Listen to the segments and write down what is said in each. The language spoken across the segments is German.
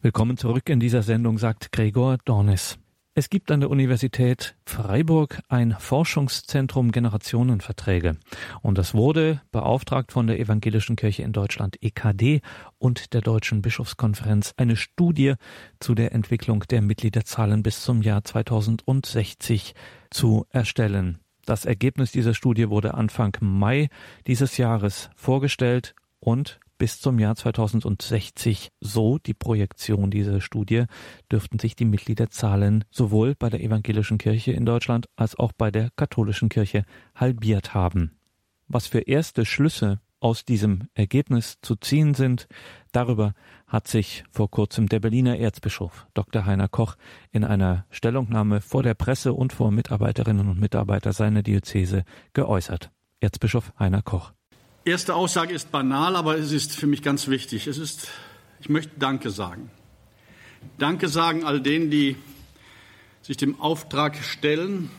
Willkommen zurück in dieser Sendung, sagt Gregor Dornis. Es gibt an der Universität Freiburg ein Forschungszentrum Generationenverträge. Und das wurde beauftragt von der Evangelischen Kirche in Deutschland EKD und der Deutschen Bischofskonferenz, eine Studie zu der Entwicklung der Mitgliederzahlen bis zum Jahr 2060 zu erstellen. Das Ergebnis dieser Studie wurde Anfang Mai dieses Jahres vorgestellt und bis zum Jahr 2060, so die Projektion dieser Studie, dürften sich die Mitgliederzahlen sowohl bei der evangelischen Kirche in Deutschland als auch bei der katholischen Kirche halbiert haben. Was für erste Schlüsse aus diesem Ergebnis zu ziehen sind, darüber hat sich vor kurzem der Berliner Erzbischof Dr. Heiner Koch in einer Stellungnahme vor der Presse und vor Mitarbeiterinnen und Mitarbeitern seiner Diözese geäußert. Erzbischof Heiner Koch erste Aussage ist banal, aber es ist für mich ganz wichtig. Es ist, ich möchte Danke sagen. Danke sagen all denen, die sich dem Auftrag stellen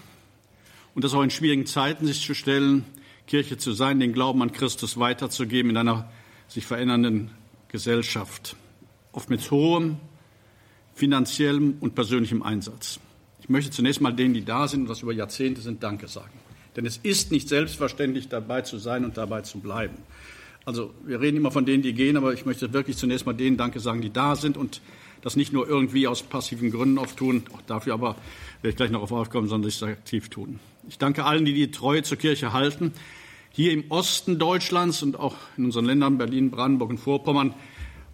und das auch in schwierigen Zeiten sich zu stellen, Kirche zu sein, den Glauben an Christus weiterzugeben in einer sich verändernden Gesellschaft. Oft mit hohem finanziellem und persönlichem Einsatz. Ich möchte zunächst mal denen, die da sind und was über Jahrzehnte sind, Danke sagen. Denn es ist nicht selbstverständlich, dabei zu sein und dabei zu bleiben. Also wir reden immer von denen, die gehen, aber ich möchte wirklich zunächst mal denen Danke sagen, die da sind und das nicht nur irgendwie aus passiven Gründen oft tun, auch dafür aber werde ich gleich noch auf aufkommen, sondern sich aktiv tun. Ich danke allen, die die Treue zur Kirche halten. Hier im Osten Deutschlands und auch in unseren Ländern Berlin, Brandenburg und Vorpommern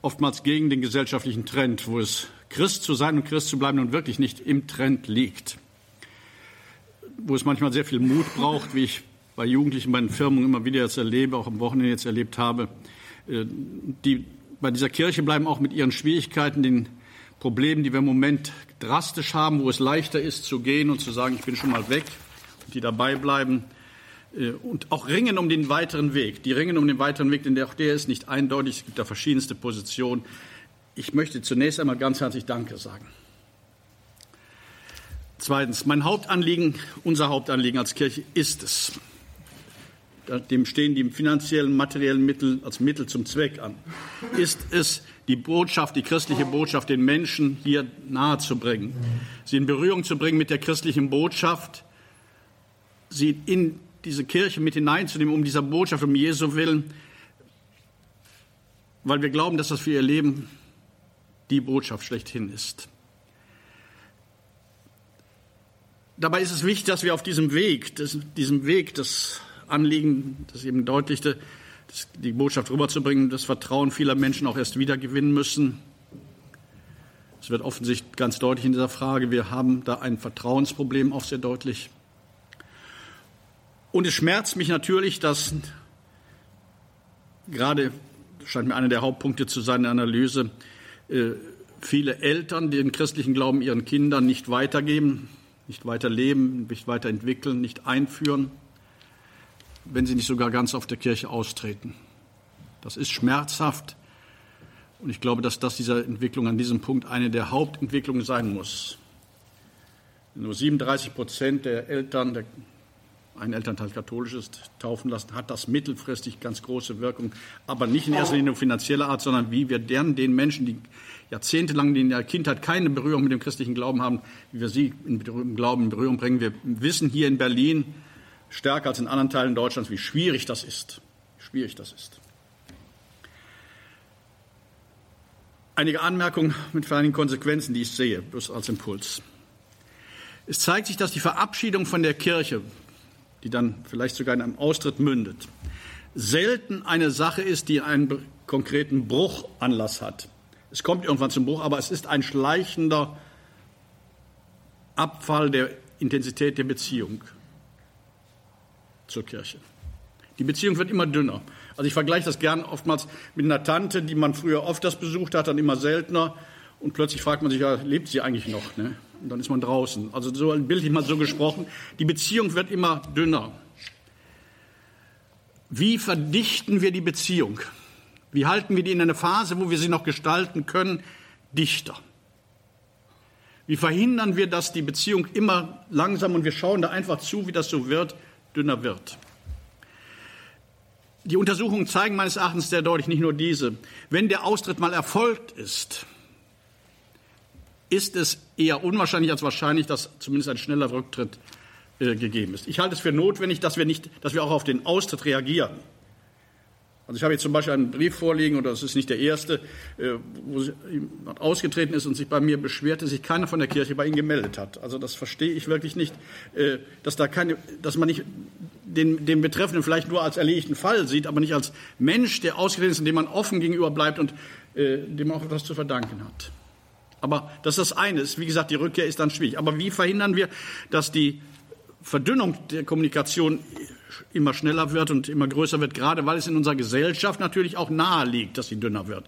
oftmals gegen den gesellschaftlichen Trend, wo es Christ zu sein und Christ zu bleiben nun wirklich nicht im Trend liegt wo es manchmal sehr viel Mut braucht, wie ich bei Jugendlichen, bei den Firmen immer wieder jetzt erlebe, auch am Wochenende jetzt erlebt habe. Äh, die bei dieser Kirche bleiben auch mit ihren Schwierigkeiten, den Problemen, die wir im Moment drastisch haben, wo es leichter ist zu gehen und zu sagen, ich bin schon mal weg, die dabei bleiben äh, und auch ringen um den weiteren Weg. Die ringen um den weiteren Weg, denn auch der ist nicht eindeutig. Es gibt da verschiedenste Positionen. Ich möchte zunächst einmal ganz herzlich Danke sagen. Zweitens, mein Hauptanliegen, unser Hauptanliegen als Kirche ist es, dem stehen die finanziellen, materiellen Mittel als Mittel zum Zweck an, ist es, die Botschaft, die christliche Botschaft den Menschen hier nahezubringen, sie in Berührung zu bringen mit der christlichen Botschaft, sie in diese Kirche mit hineinzunehmen, um dieser Botschaft, um Jesu willen, weil wir glauben, dass das für ihr Leben die Botschaft schlechthin ist. Dabei ist es wichtig, dass wir auf diesem Weg, das, diesem Weg, das Anliegen, das eben deutlichte, das, die Botschaft rüberzubringen, das Vertrauen vieler Menschen auch erst wieder gewinnen müssen. Es wird offensichtlich ganz deutlich in dieser Frage, wir haben da ein Vertrauensproblem auch sehr deutlich. Und es schmerzt mich natürlich, dass gerade, das scheint mir einer der Hauptpunkte zu sein in der Analyse, äh, viele Eltern den christlichen Glauben ihren Kindern nicht weitergeben, nicht weiter leben, nicht weiter entwickeln, nicht einführen, wenn sie nicht sogar ganz auf der Kirche austreten. Das ist schmerzhaft. Und ich glaube, dass das dieser Entwicklung an diesem Punkt eine der Hauptentwicklungen sein muss. Nur 37 Prozent der Eltern, der ein Elternteil katholisch ist, taufen lassen, hat das mittelfristig ganz große Wirkung, aber nicht in erster Linie finanzieller Art, sondern wie wir deren, den Menschen, die jahrzehntelang in der Kindheit keine Berührung mit dem christlichen Glauben haben, wie wir sie im Glauben in Berührung bringen. Wir wissen hier in Berlin stärker als in anderen Teilen Deutschlands, wie schwierig das ist. Wie schwierig das ist. Einige Anmerkungen mit einigen Konsequenzen, die ich sehe, bloß als Impuls. Es zeigt sich, dass die Verabschiedung von der Kirche, die dann vielleicht sogar in einem Austritt mündet, selten eine Sache ist, die einen konkreten Bruchanlass hat. Es kommt irgendwann zum Bruch, aber es ist ein schleichender Abfall der Intensität der Beziehung zur Kirche. Die Beziehung wird immer dünner. Also ich vergleiche das gern oftmals mit einer Tante, die man früher oft das besucht hat, dann immer seltener. Und plötzlich fragt man sich, ja, lebt sie eigentlich noch? Ne? Und dann ist man draußen. Also so ein Bild mal so gesprochen. Die Beziehung wird immer dünner. Wie verdichten wir die Beziehung? Wie halten wir die in einer Phase, wo wir sie noch gestalten können, dichter? Wie verhindern wir, dass die Beziehung immer langsam, und wir schauen da einfach zu, wie das so wird, dünner wird? Die Untersuchungen zeigen meines Erachtens sehr deutlich nicht nur diese. Wenn der Austritt mal erfolgt ist, ist es eher unwahrscheinlich als wahrscheinlich, dass zumindest ein schneller Rücktritt äh, gegeben ist. Ich halte es für notwendig, dass wir, nicht, dass wir auch auf den Austritt reagieren. Also ich habe jetzt zum Beispiel einen Brief vorliegen, und das ist nicht der erste, äh, wo jemand ausgetreten ist und sich bei mir beschwerte, sich keiner von der Kirche bei ihm gemeldet hat. Also das verstehe ich wirklich nicht, äh, dass da keine, dass man nicht den, den Betreffenden vielleicht nur als erledigten Fall sieht, aber nicht als Mensch, der ausgetreten ist, dem man offen gegenüber bleibt und äh, dem man auch etwas zu verdanken hat. Aber das ist das eine. Wie gesagt, die Rückkehr ist dann schwierig. Aber wie verhindern wir, dass die Verdünnung der Kommunikation immer schneller wird und immer größer wird, gerade weil es in unserer Gesellschaft natürlich auch nahe liegt, dass sie dünner wird.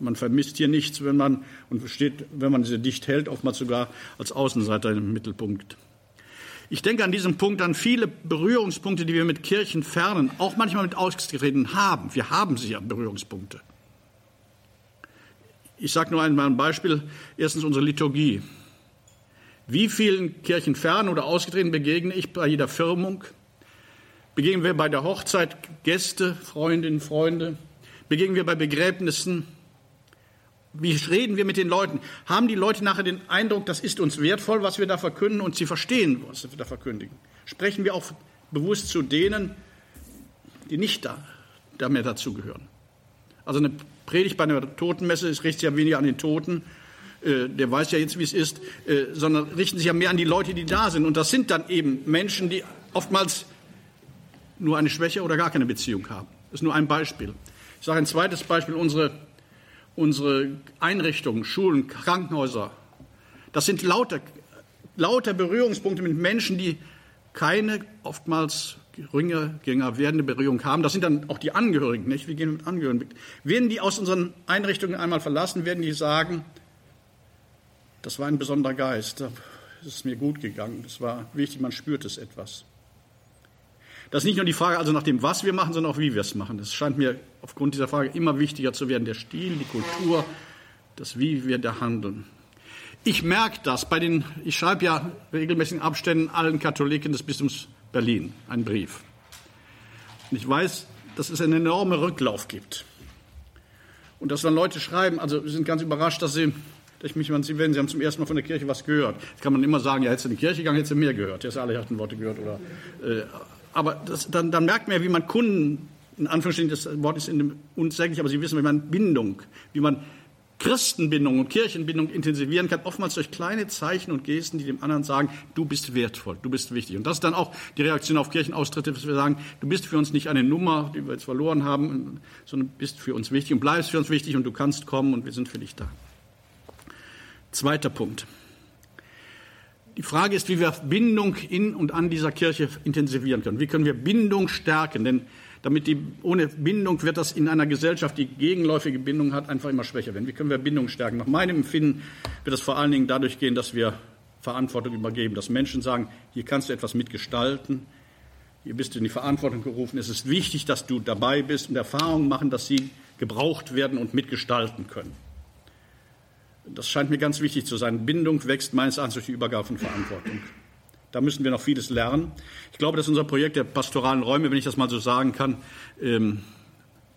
Man vermisst hier nichts, wenn man und steht, wenn man sie dicht hält, oftmals sogar als Außenseiter im Mittelpunkt. Ich denke an diesem Punkt an viele Berührungspunkte, die wir mit Kirchenfernen, auch manchmal mit Ausgetretenen haben. Wir haben sicher Berührungspunkte. Ich sage nur einmal ein Beispiel. Erstens unsere Liturgie. Wie vielen Kirchenfernen oder Ausgetretenen begegne ich bei jeder Firmung? Begegnen wir bei der Hochzeit Gäste, Freundinnen, Freunde? Begegnen wir bei Begräbnissen? Wie reden wir mit den Leuten? Haben die Leute nachher den Eindruck, das ist uns wertvoll, was wir da verkünden und sie verstehen, was wir da verkündigen? Sprechen wir auch bewusst zu denen, die nicht da, da mehr dazugehören? Also eine Predigt bei einer Totenmesse richtet sich ja weniger an den Toten, äh, der weiß ja jetzt, wie es ist, äh, sondern richten sich ja mehr an die Leute, die da sind. Und das sind dann eben Menschen, die oftmals nur eine Schwäche oder gar keine Beziehung haben. Das ist nur ein Beispiel. Ich sage ein zweites Beispiel, unsere, unsere Einrichtungen, Schulen, Krankenhäuser. Das sind lauter, lauter Berührungspunkte mit Menschen, die keine oftmals geringer, werdende Berührung haben. Das sind dann auch die Angehörigen, nicht? Wie gehen wir mit Angehörigen? Werden die aus unseren Einrichtungen einmal verlassen, werden die sagen, das war ein besonderer Geist. Da ist es mir gut gegangen. Das war wichtig, man spürt es etwas. Das ist nicht nur die Frage also nach dem, was wir machen, sondern auch wie wir es machen. Das scheint mir aufgrund dieser Frage immer wichtiger zu werden. Der Stil, die Kultur, das Wie wir da handeln. Ich merke das bei den, ich schreibe ja regelmäßigen Abständen allen Katholiken des Bistums Berlin einen Brief. Und ich weiß, dass es einen enormen Rücklauf gibt. Und dass dann Leute schreiben, also wir sind ganz überrascht, dass sie ich mich an Sie wenden. Sie haben zum ersten Mal von der Kirche was gehört. Jetzt kann man immer sagen, ja, hättest du in die Kirche gegangen, hättest du mehr gehört. Du alle harten Worte gehört. Oder, äh, aber das, dann, dann, merkt man ja, wie man Kunden, in Anführungsstrichen, das Wort ist in dem unsäglich, aber Sie wissen, wie man Bindung, wie man Christenbindung und Kirchenbindung intensivieren kann, oftmals durch kleine Zeichen und Gesten, die dem anderen sagen, du bist wertvoll, du bist wichtig. Und das ist dann auch die Reaktion auf Kirchenaustritte, dass wir sagen, du bist für uns nicht eine Nummer, die wir jetzt verloren haben, sondern bist für uns wichtig und bleibst für uns wichtig und du kannst kommen und wir sind für dich da. Zweiter Punkt. Die Frage ist, wie wir Bindung in und an dieser Kirche intensivieren können. Wie können wir Bindung stärken? Denn damit die, ohne Bindung wird das in einer Gesellschaft, die gegenläufige Bindung hat, einfach immer schwächer werden. Wie können wir Bindung stärken? Nach meinem Empfinden wird das vor allen Dingen dadurch gehen, dass wir Verantwortung übergeben, dass Menschen sagen, hier kannst du etwas mitgestalten, hier bist du in die Verantwortung gerufen, es ist wichtig, dass du dabei bist und Erfahrungen machen, dass sie gebraucht werden und mitgestalten können. Das scheint mir ganz wichtig zu sein. Bindung wächst meines Erachtens durch die Übergabe von Verantwortung. Da müssen wir noch vieles lernen. Ich glaube, dass unser Projekt der pastoralen Räume, wenn ich das mal so sagen kann, ähm,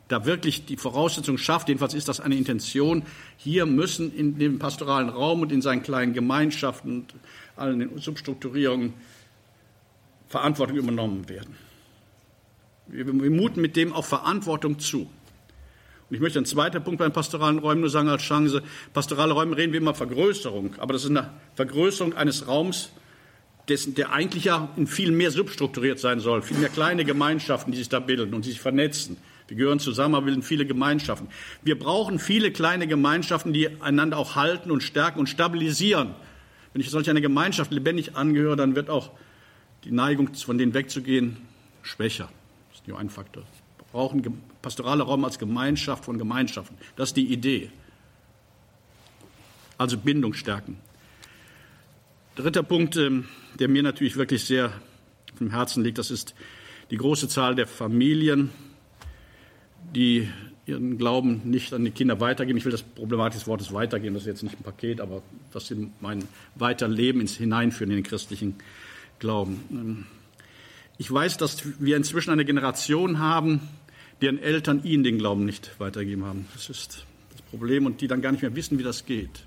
da wirklich die Voraussetzung schafft, jedenfalls ist das eine Intention, hier müssen in dem pastoralen Raum und in seinen kleinen Gemeinschaften und allen Substrukturierungen Verantwortung übernommen werden. Wir, wir muten mit dem auch Verantwortung zu. Und ich möchte einen zweiten Punkt beim pastoralen Räumen nur sagen als Chance. Pastorale Räume reden wir immer Vergrößerung, aber das ist eine Vergrößerung eines Raums, dessen, der eigentlich ja in viel mehr substrukturiert sein soll, viel mehr kleine Gemeinschaften, die sich da bilden und sich vernetzen. Wir gehören zusammen, aber bilden viele Gemeinschaften. Wir brauchen viele kleine Gemeinschaften, die einander auch halten und stärken und stabilisieren. Wenn ich solch einer Gemeinschaft lebendig angehöre, dann wird auch die Neigung, von denen wegzugehen, schwächer. Das ist nur ein Faktor brauchen pastorale Raum als Gemeinschaft von Gemeinschaften. Das ist die Idee. Also Bindung stärken. Dritter Punkt, ähm, der mir natürlich wirklich sehr dem Herzen liegt, das ist die große Zahl der Familien, die ihren Glauben nicht an die Kinder weitergeben. Ich will das Problematik des Wortes weitergehen, das ist jetzt nicht ein Paket, aber das in mein Weiterleben ins Hineinführen in den christlichen Glauben. Ähm, ich weiß, dass wir inzwischen eine Generation haben, deren Eltern ihnen den Glauben nicht weitergegeben haben. Das ist das Problem und die dann gar nicht mehr wissen, wie das geht.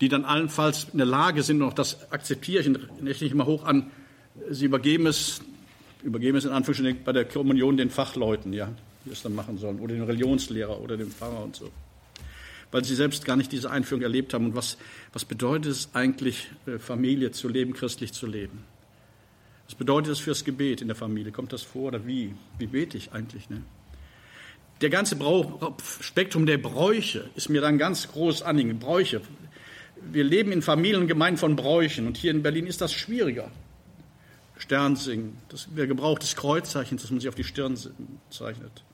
Die dann allenfalls in der Lage sind, noch das akzeptiere ich, rechne ich immer hoch an, sie übergeben es, übergeben es in Anführungsstrichen bei der Kommunion den Fachleuten, ja, die es dann machen sollen, oder den Religionslehrer oder dem Pfarrer und so. Weil sie selbst gar nicht diese Einführung erlebt haben. Und was, was bedeutet es eigentlich, äh, Familie zu leben, christlich zu leben? Was bedeutet das fürs Gebet in der Familie? Kommt das vor oder wie? Wie bete ich eigentlich? Ne? Der ganze Brauch, Spektrum der Bräuche ist mir dann ganz groß Anliegen. Bräuche, wir leben in Familiengemeinden von Bräuchen und hier in Berlin ist das schwieriger. Stern singen, das, der Gebrauch des Kreuzzeichens, dass man sich auf die Stirn zeichnet.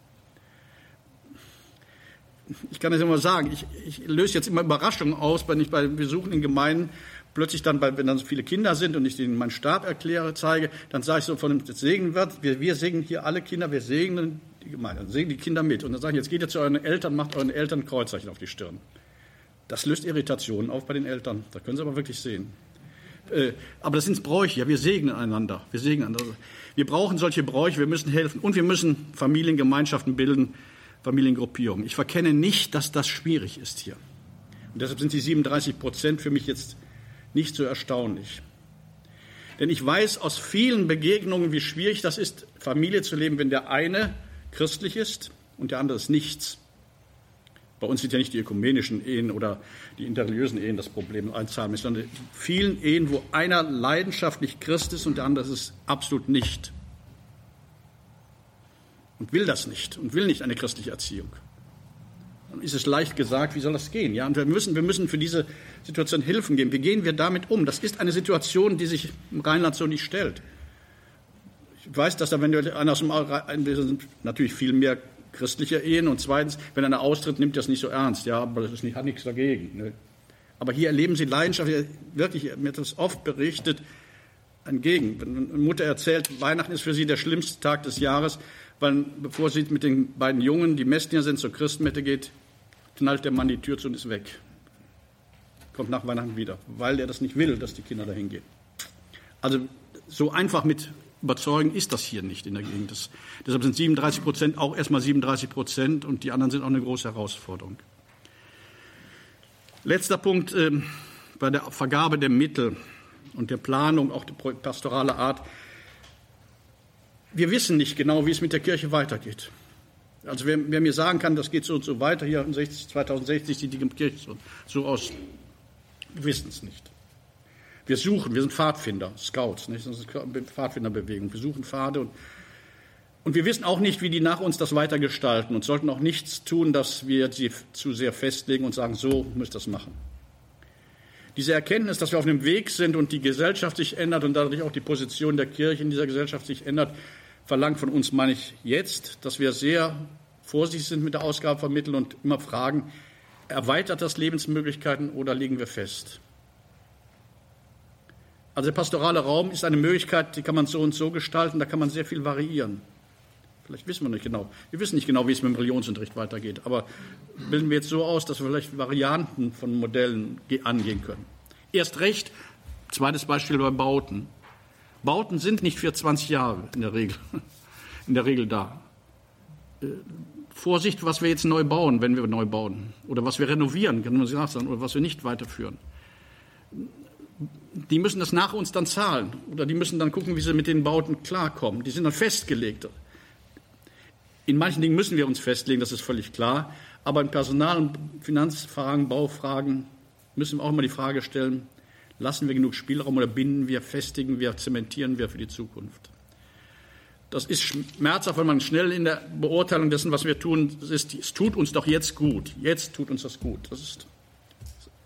Ich kann das immer sagen, ich, ich löse jetzt immer Überraschungen aus, wenn ich bei Besuchen in Gemeinden plötzlich dann, wenn dann so viele Kinder sind und ich denen meinen Stab erkläre, zeige, dann sage ich so von dem Segen wird, wir, wir segnen hier alle Kinder, wir segnen die Gemeinde, dann segnen die Kinder mit. Und dann sage ich, jetzt geht ihr zu euren Eltern, macht euren Eltern Kreuzzeichen auf die Stirn. Das löst Irritationen auf bei den Eltern. Da können Sie aber wirklich sehen. Äh, aber das sind Bräuche. Ja, wir segnen einander. Wir segnen einander. Wir brauchen solche Bräuche. Wir müssen helfen. Und wir müssen Familiengemeinschaften bilden, Familiengruppierungen. Ich verkenne nicht, dass das schwierig ist hier. Und deshalb sind die 37 Prozent für mich jetzt nicht so erstaunlich. Denn ich weiß aus vielen Begegnungen, wie schwierig das ist, Familie zu leben, wenn der eine christlich ist und der andere ist nichts. Bei uns sind ja nicht die ökumenischen Ehen oder die interreligiösen Ehen das Problem einzahlen, sondern die vielen Ehen, wo einer leidenschaftlich Christ ist und der andere ist es absolut nicht. Und will das nicht und will nicht eine christliche Erziehung. Dann ist es leicht gesagt, wie soll das gehen? Ja, und wir müssen, wir müssen für diese Situation Hilfen geben. Wie gehen wir damit um? Das ist eine Situation, die sich im Rheinland so nicht stellt. Ich weiß, dass da, wenn einer aus dem natürlich viel mehr christliche Ehen und zweitens, wenn einer austritt, nimmt das nicht so ernst. Ja, aber das ist nicht, hat nichts dagegen. Ne? Aber hier erleben sie Leidenschaft, wirklich, mir das oft berichtet, entgegen. Wenn eine Mutter erzählt, Weihnachten ist für sie der schlimmste Tag des Jahres, weil bevor sie mit den beiden Jungen, die Messdiener sind, zur Christmette geht, knallt der Mann die Tür zu und ist weg. Kommt nach Weihnachten wieder, weil er das nicht will, dass die Kinder dahin gehen. Also so einfach mit überzeugen ist das hier nicht in der Gegend. Das, deshalb sind 37 Prozent auch erstmal 37 Prozent und die anderen sind auch eine große Herausforderung. Letzter Punkt äh, bei der Vergabe der Mittel und der Planung, auch der pastorale Art. Wir wissen nicht genau, wie es mit der Kirche weitergeht. Also wer, wer mir sagen kann, das geht so und so weiter, hier 2060 sieht die Kirche so, so aus, wir wissen es nicht. Wir suchen, wir sind Pfadfinder, Scouts, nicht? das ist eine Pfadfinderbewegung. Wir suchen Pfade und, und wir wissen auch nicht, wie die nach uns das weitergestalten und sollten auch nichts tun, dass wir sie zu sehr festlegen und sagen, so müsst ihr das machen. Diese Erkenntnis, dass wir auf einem Weg sind und die Gesellschaft sich ändert und dadurch auch die Position der Kirche in dieser Gesellschaft sich ändert, verlangt von uns, meine ich jetzt, dass wir sehr vorsichtig sind mit der Ausgabe von und immer fragen, erweitert das Lebensmöglichkeiten oder liegen wir fest? Also der pastorale Raum ist eine Möglichkeit, die kann man so und so gestalten, da kann man sehr viel variieren. Vielleicht wissen wir nicht genau. Wir wissen nicht genau, wie es mit dem Religionsunterricht weitergeht, aber bilden wir jetzt so aus, dass wir vielleicht Varianten von Modellen angehen können. Erst recht, zweites Beispiel bei Bauten. Bauten sind nicht für 20 Jahre in der Regel, in der Regel da. Äh, Vorsicht, was wir jetzt neu bauen, wenn wir neu bauen. Oder was wir renovieren, kann man sagen, oder was wir nicht weiterführen die müssen das nach uns dann zahlen oder die müssen dann gucken, wie sie mit den Bauten klarkommen. Die sind dann festgelegt. In manchen Dingen müssen wir uns festlegen, das ist völlig klar. Aber in Personal- und Finanzfragen, Baufragen müssen wir auch immer die Frage stellen, lassen wir genug Spielraum oder binden wir, festigen wir, zementieren wir für die Zukunft? Das ist schmerzhaft, wenn man schnell in der Beurteilung dessen, was wir tun, ist, es tut uns doch jetzt gut. Jetzt tut uns das gut. Das ist,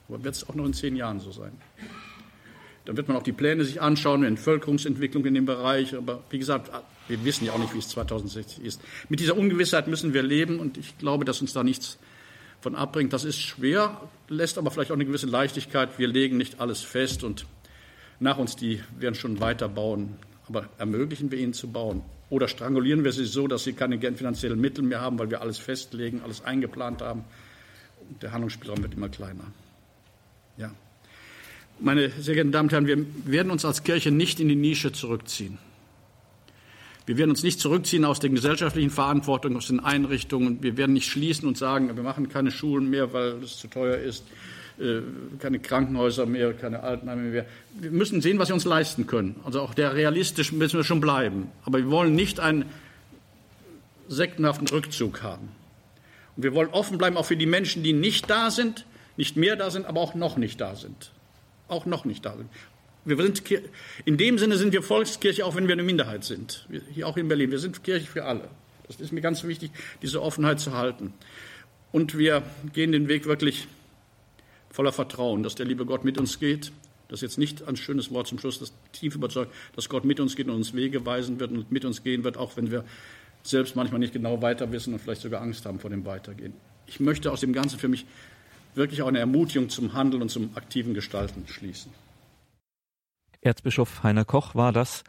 aber wird es auch noch in zehn Jahren so sein. Dann wird man auch die Pläne sich anschauen, Entvölkerungsentwicklung in dem Bereich. Aber wie gesagt, wir wissen ja auch nicht, wie es 2060 ist. Mit dieser Ungewissheit müssen wir leben und ich glaube, dass uns da nichts von abbringt. Das ist schwer, lässt aber vielleicht auch eine gewisse Leichtigkeit. Wir legen nicht alles fest und nach uns, die werden schon weiter bauen. Aber ermöglichen wir ihnen zu bauen? Oder strangulieren wir sie so, dass sie keine finanziellen Mittel mehr haben, weil wir alles festlegen, alles eingeplant haben? Der Handlungsspielraum wird immer kleiner. Ja. Meine sehr geehrten Damen und Herren, wir werden uns als Kirche nicht in die Nische zurückziehen. Wir werden uns nicht zurückziehen aus den gesellschaftlichen Verantwortungen, aus den Einrichtungen. Wir werden nicht schließen und sagen, wir machen keine Schulen mehr, weil es zu teuer ist, äh, keine Krankenhäuser mehr, keine Altenheime mehr. Wir müssen sehen, was wir uns leisten können. Also auch der realistisch müssen wir schon bleiben. Aber wir wollen nicht einen sektenhaften Rückzug haben. Und wir wollen offen bleiben auch für die Menschen, die nicht da sind, nicht mehr da sind, aber auch noch nicht da sind. Auch noch nicht da sind. Wir sind, in dem Sinne sind wir Volkskirche, auch wenn wir eine Minderheit sind. Hier auch in Berlin. Wir sind Kirche für alle. Das ist mir ganz wichtig, diese Offenheit zu halten. Und wir gehen den Weg wirklich voller Vertrauen, dass der liebe Gott mit uns geht. Das ist jetzt nicht ein schönes Wort zum Schluss, das tief überzeugt, dass Gott mit uns geht und uns Wege weisen wird und mit uns gehen wird, auch wenn wir selbst manchmal nicht genau weiter wissen und vielleicht sogar Angst haben vor dem Weitergehen. Ich möchte aus dem Ganzen für mich wirklich auch eine Ermutigung zum Handeln und zum aktiven Gestalten schließen. Erzbischof Heiner Koch war das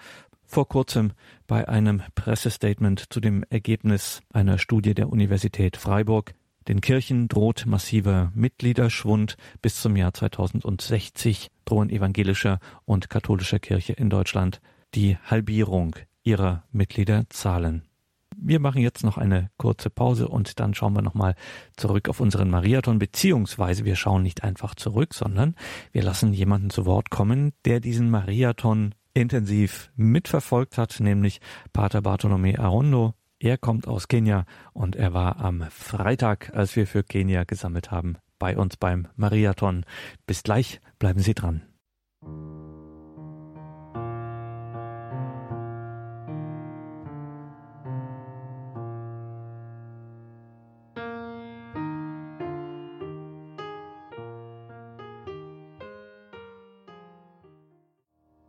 vor kurzem bei einem Pressestatement zu dem Ergebnis einer Studie der Universität Freiburg. Den Kirchen droht massiver Mitgliederschwund. Bis zum Jahr 2060 drohen evangelischer und katholischer Kirche in Deutschland die Halbierung ihrer Mitgliederzahlen. Wir machen jetzt noch eine kurze Pause und dann schauen wir nochmal zurück auf unseren Marathon, beziehungsweise wir schauen nicht einfach zurück, sondern wir lassen jemanden zu Wort kommen, der diesen Marathon intensiv mitverfolgt hat, nämlich Pater Bartolome Arondo. Er kommt aus Kenia und er war am Freitag, als wir für Kenia gesammelt haben, bei uns beim Marathon. Bis gleich, bleiben Sie dran.